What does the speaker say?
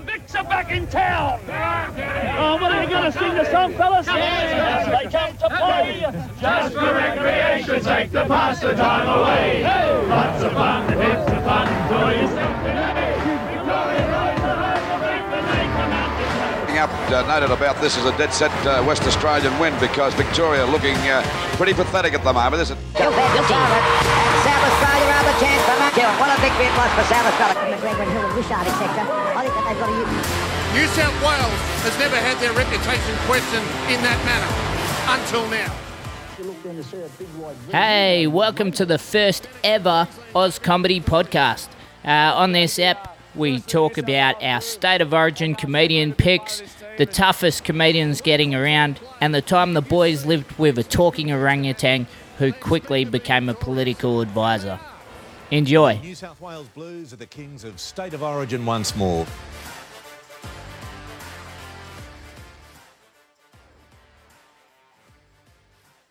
the Vicks are back in town. Oh, what are you going to sing the song, fellas? Yes, they come to play. Just for recreation, take the pass the time away. Lots of fun, heaps of fun, enjoy yourself today. Victoria rides the home of England, they come out to play. up uh, noted about this as a dead set uh, West Australian win because Victoria looking uh, pretty pathetic at the moment. This is Dillon. What a victory it was for South Australia. McGregor and Hill and Wishart, etc. I think that they've got a New South Wales has never had their reputation questioned in that manner until now. Hey, welcome to the first ever Aus Comedy Podcast. Uh, on this app, we talk about our state of origin comedian picks, the toughest comedians getting around, and the time the boys lived with a talking orangutan who quickly became a political advisor. Enjoy. New South Wales Blues are the kings of state of origin once more.